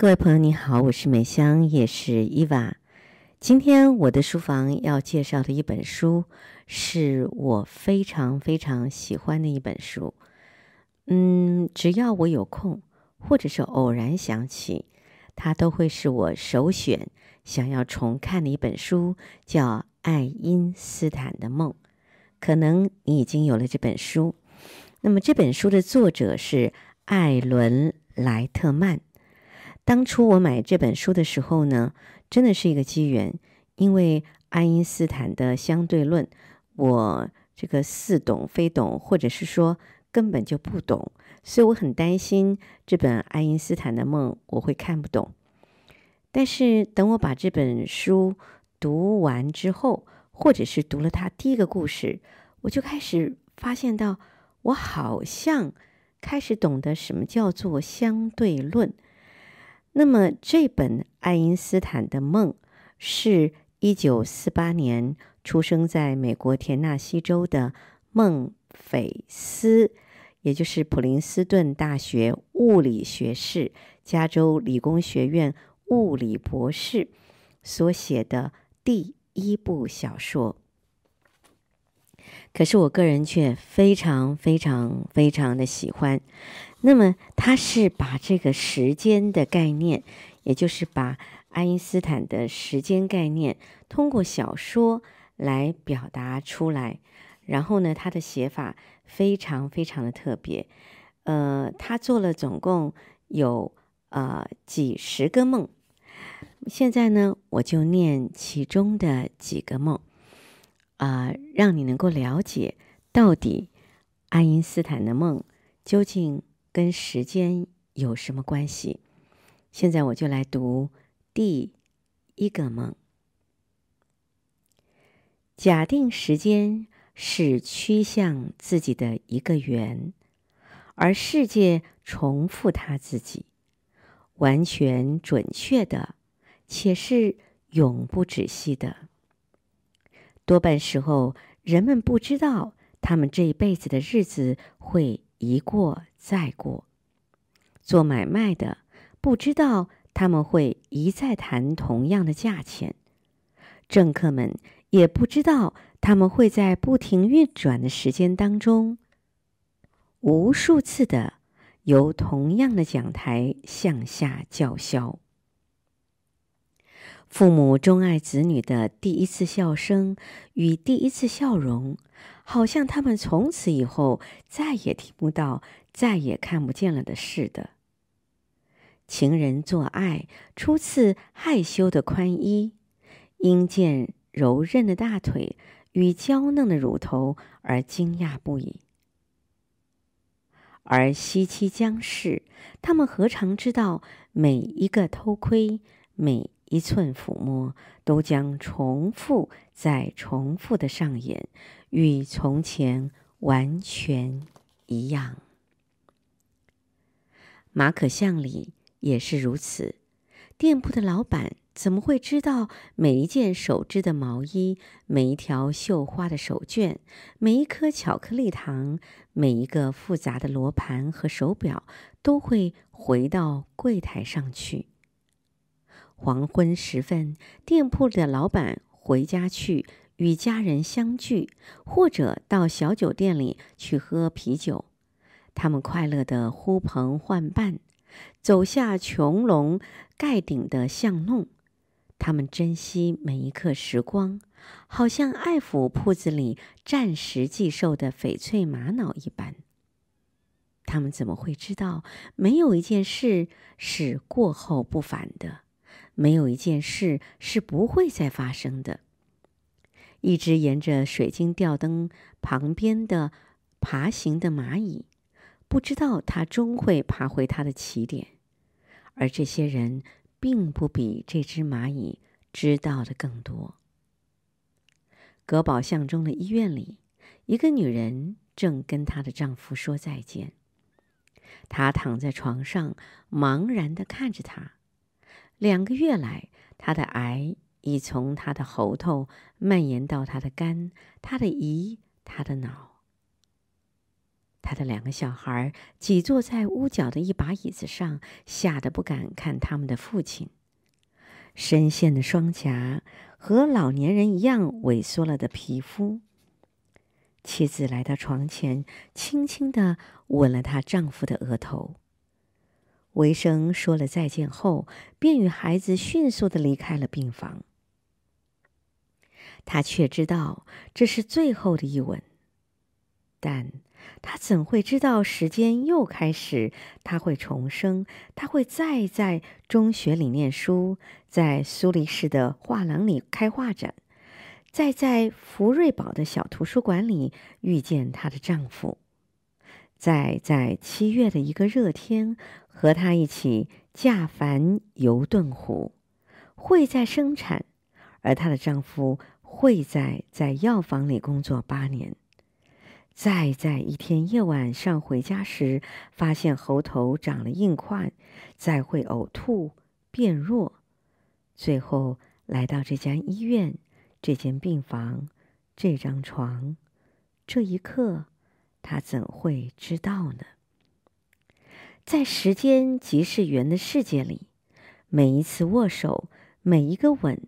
各位朋友，你好，我是美香，也是伊娃。今天我的书房要介绍的一本书，是我非常非常喜欢的一本书。嗯，只要我有空，或者是偶然想起，它都会是我首选，想要重看的一本书，叫《爱因斯坦的梦》。可能你已经有了这本书。那么这本书的作者是艾伦莱特曼。当初我买这本书的时候呢，真的是一个机缘，因为爱因斯坦的相对论，我这个似懂非懂，或者是说根本就不懂，所以我很担心这本爱因斯坦的梦我会看不懂。但是等我把这本书读完之后，或者是读了他第一个故事，我就开始发现到，我好像开始懂得什么叫做相对论。那么，这本爱因斯坦的梦是一九四八年出生在美国田纳西州的孟菲斯，也就是普林斯顿大学物理学士、加州理工学院物理博士所写的第一部小说。可是，我个人却非常、非常、非常的喜欢。那么，他是把这个时间的概念，也就是把爱因斯坦的时间概念，通过小说来表达出来。然后呢，他的写法非常非常的特别。呃，他做了总共有呃几十个梦。现在呢，我就念其中的几个梦，啊、让你能够了解到底爱因斯坦的梦究竟。跟时间有什么关系？现在我就来读第一个梦。假定时间是趋向自己的一个圆，而世界重复它自己，完全准确的，且是永不止息的。多半时候，人们不知道他们这一辈子的日子会一过再过，做买卖的不知道他们会一再谈同样的价钱，政客们也不知道他们会在不停运转的时间当中，无数次的由同样的讲台向下叫嚣。父母钟爱子女的第一次笑声与第一次笑容，好像他们从此以后再也听不到、再也看不见了的似的。情人做爱初次害羞的宽衣，因见柔韧的大腿与娇嫩的乳头而惊讶不已。而膝期将逝，他们何尝知道每一个偷窥，每一寸抚摸都将重复再重复的上演，与从前完全一样。马可巷里也是如此。店铺的老板怎么会知道每一件手织的毛衣、每一条绣花的手绢、每一颗巧克力糖、每一个复杂的罗盘和手表都会回到柜台上去？黄昏时分，店铺的老板回家去与家人相聚，或者到小酒店里去喝啤酒。他们快乐地呼朋唤伴，走下穹隆盖顶的巷弄。他们珍惜每一刻时光，好像爱抚铺子里暂时寄售的翡翠玛瑙一般。他们怎么会知道，没有一件事是过后不返的？没有一件事是不会再发生的。一只沿着水晶吊灯旁边的爬行的蚂蚁，不知道它终会爬回它的起点，而这些人并不比这只蚂蚁知道的更多。格宝巷中的医院里，一个女人正跟她的丈夫说再见。她躺在床上，茫然地看着他。两个月来，他的癌已从他的喉头蔓延到他的肝、他的胰、他的脑。他的两个小孩挤坐在屋角的一把椅子上，吓得不敢看他们的父亲。深陷的双颊和老年人一样萎缩了的皮肤。妻子来到床前，轻轻地吻了她丈夫的额头。维生说了再见后，便与孩子迅速地离开了病房。他却知道这是最后的一吻，但他怎会知道时间又开始？他会重生，他会再在中学里念书，在苏黎世的画廊里开画展，再在福瑞堡的小图书馆里遇见她的丈夫，再在七月的一个热天和他一起驾帆游顿湖，会在生产，而她的丈夫会在在药房里工作八年。再在一天夜晚上回家时，发现喉头长了硬块，再会呕吐变弱，最后来到这家医院、这间病房、这张床。这一刻，他怎会知道呢？在时间即是圆的世界里，每一次握手，每一个吻，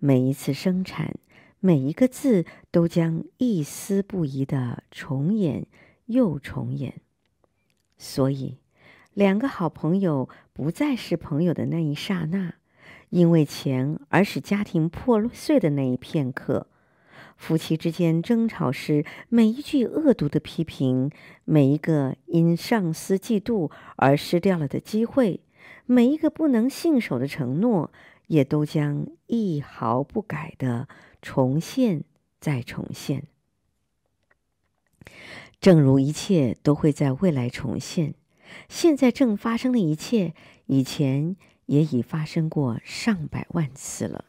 每一次生产。每一个字都将一丝不遗的重演又重演，所以两个好朋友不再是朋友的那一刹那，因为钱而使家庭破碎的那一片刻，夫妻之间争吵时每一句恶毒的批评，每一个因上司嫉妒而失掉了的机会，每一个不能信守的承诺，也都将一毫不改地。重现，再重现，正如一切都会在未来重现。现在正发生的一切，以前也已发生过上百万次了。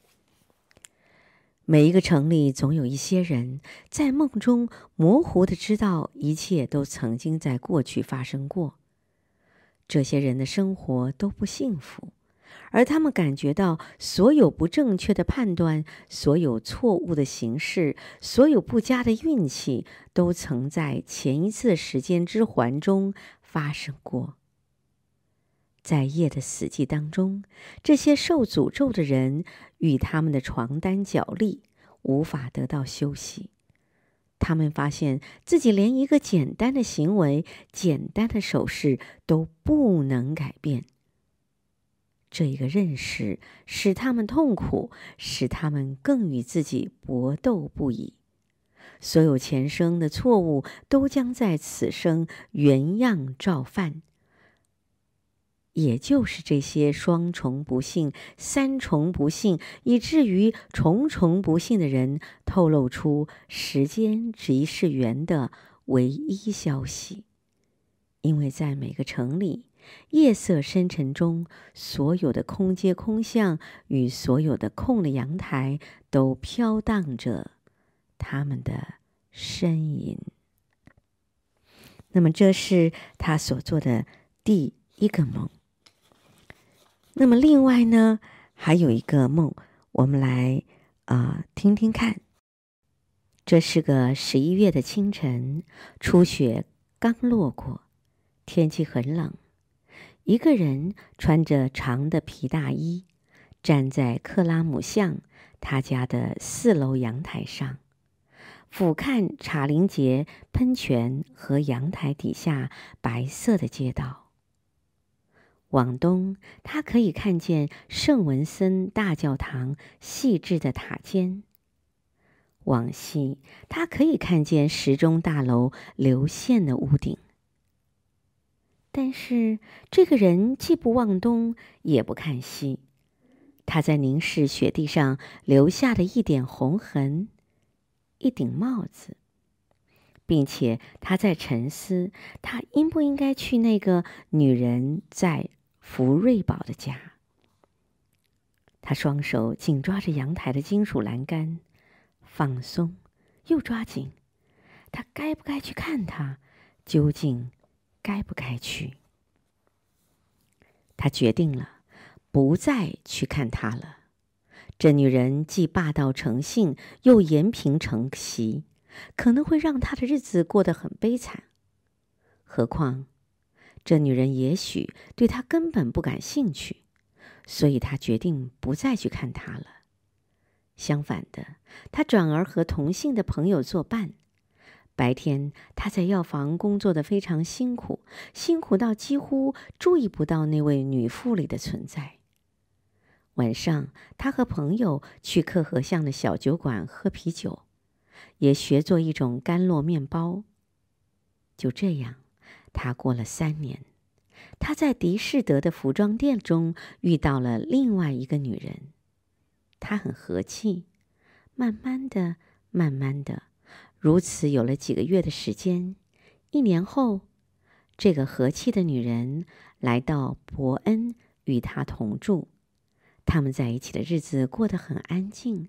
每一个城里，总有一些人在梦中模糊的知道，一切都曾经在过去发生过。这些人的生活都不幸福。而他们感觉到，所有不正确的判断，所有错误的形式，所有不佳的运气，都曾在前一次时间之环中发生过。在夜的死寂当中，这些受诅咒的人与他们的床单角力，无法得到休息。他们发现自己连一个简单的行为、简单的手势都不能改变。这一个认识使他们痛苦，使他们更与自己搏斗不已。所有前生的错误都将在此生原样照犯。也就是这些双重不幸、三重不幸，以至于重重不幸的人，透露出时间即是圆的唯一消息。因为在每个城里。夜色深沉中，所有的空街空巷与所有的空的阳台都飘荡着他们的身影。那么，这是他所做的第一个梦。那么，另外呢，还有一个梦，我们来啊、听听看。这是个十一月的清晨，初雪刚落过，天气很冷。一个人穿着长的皮大衣，站在克拉姆巷他家的四楼阳台上，俯瞰查林杰喷泉和阳台底下白色的街道。往东，他可以看见圣文森大教堂细致的塔尖；往西，他可以看见时钟大楼流线的屋顶。但是这个人既不望东，也不看西，他在凝视雪地上留下的一点红痕，一顶帽子，并且他在沉思：他应不应该去那个女人在福瑞宝的家？他双手紧抓着阳台的金属栏杆，放松又抓紧。他该不该去看她？究竟？该不该去？他决定了，不再去看她了。这女人既霸道成性，又延平成习，可能会让他的日子过得很悲惨。何况，这女人也许对他根本不感兴趣，所以他决定不再去看她了。相反的，他转而和同性的朋友作伴。白天，他在药房工作的非常辛苦，辛苦到几乎注意不到那位女妇里的存在。晚上，他和朋友去克河巷的小酒馆喝啤酒，也学做一种干酪面包。就这样，他过了三年。他在迪士德的服装店中遇到了另外一个女人，她很和气。慢慢的，慢慢的。如此有了几个月的时间，一年后，这个和气的女人来到伯恩与他同住。他们在一起的日子过得很安静。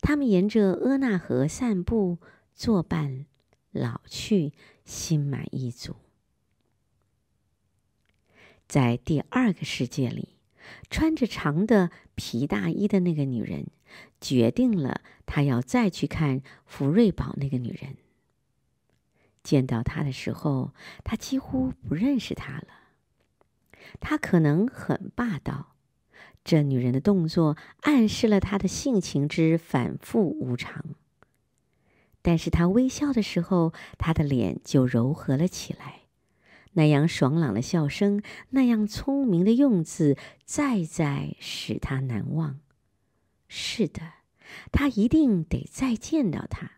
他们沿着阿纳河散步作伴，老去，心满意足。在第二个世界里，穿着长的皮大衣的那个女人。决定了，她要再去看福瑞堡那个女人。见到她的时候，她几乎不认识她了。她可能很霸道，这女人的动作暗示了她的性情之反复无常。但是她微笑的时候，她的脸就柔和了起来，那样爽朗的笑声，那样聪明的用字，再再使他难忘。是的，他一定得再见到他。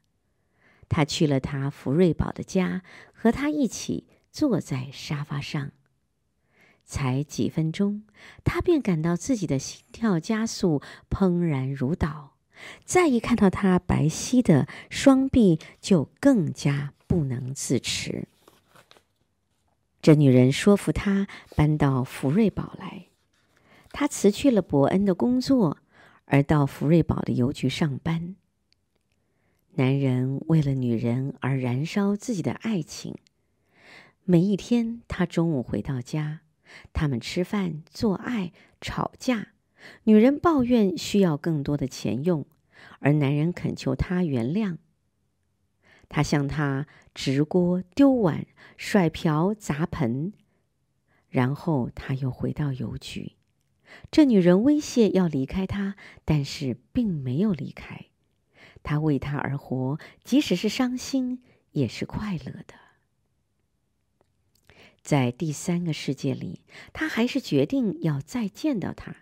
他去了他福瑞堡的家，和他一起坐在沙发上。才几分钟，他便感到自己的心跳加速，怦然如捣。再一看到他白皙的双臂，就更加不能自持。这女人说服他搬到福瑞堡来，他辞去了伯恩的工作。而到福瑞堡的邮局上班。男人为了女人而燃烧自己的爱情。每一天，他中午回到家，他们吃饭、做爱、吵架。女人抱怨需要更多的钱用，而男人恳求她原谅。他向她执锅、丢碗、甩瓢、砸盆，然后他又回到邮局。这女人威胁要离开他，但是并没有离开。他为她而活，即使是伤心，也是快乐的。在第三个世界里，他还是决定要再见到她。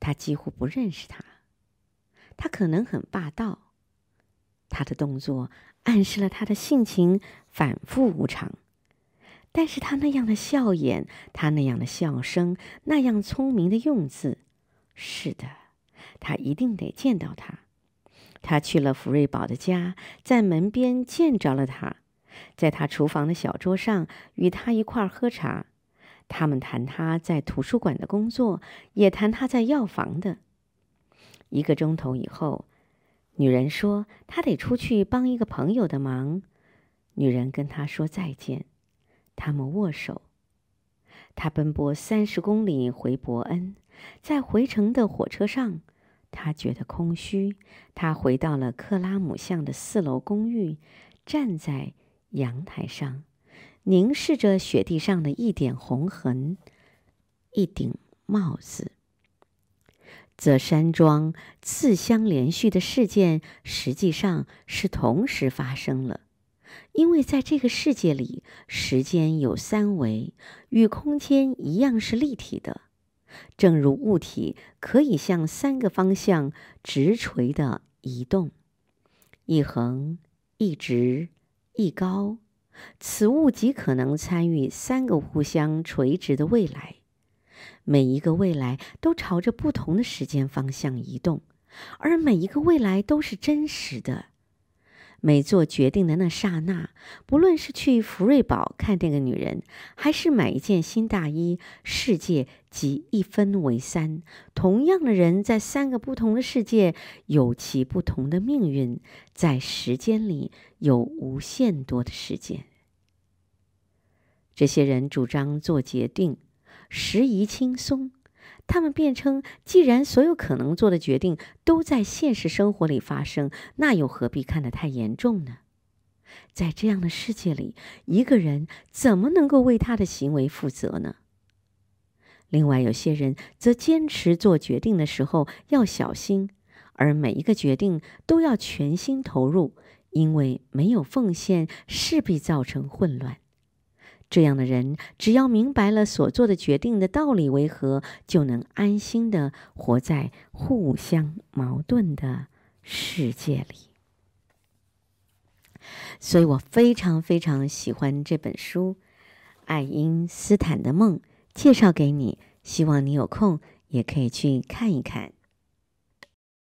他几乎不认识她，他可能很霸道，他的动作暗示了他的性情反复无常。但是他那样的笑眼，他那样的笑声，那样聪明的用字，是的，他一定得见到他。他去了福瑞宝的家，在门边见着了他，在他厨房的小桌上与他一块儿喝茶。他们谈他在图书馆的工作，也谈他在药房的。一个钟头以后，女人说她得出去帮一个朋友的忙。女人跟他说再见。他们握手。他奔波三十公里回伯恩，在回程的火车上，他觉得空虚。他回到了克拉姆巷的四楼公寓，站在阳台上，凝视着雪地上的一点红痕。一顶帽子。这山庄自相连续的事件，实际上是同时发生了。因为在这个世界里，时间有三维，与空间一样是立体的，正如物体可以向三个方向直垂的移动：一横、一直、一高。此物极可能参与三个互相垂直的未来，每一个未来都朝着不同的时间方向移动，而每一个未来都是真实的。每做决定的那刹那，不论是去福瑞堡看那个女人，还是买一件新大衣，世界即一分为三。同样的人，在三个不同的世界，有其不同的命运。在时间里，有无限多的时间。这些人主张做决定，时宜轻松。他们辩称，既然所有可能做的决定都在现实生活里发生，那又何必看得太严重呢？在这样的世界里，一个人怎么能够为他的行为负责呢？另外，有些人则坚持做决定的时候要小心，而每一个决定都要全心投入，因为没有奉献势必造成混乱。这样的人，只要明白了所做的决定的道理为何，就能安心的活在互相矛盾的世界里。所以我非常非常喜欢这本书《爱因斯坦的梦》，介绍给你，希望你有空也可以去看一看。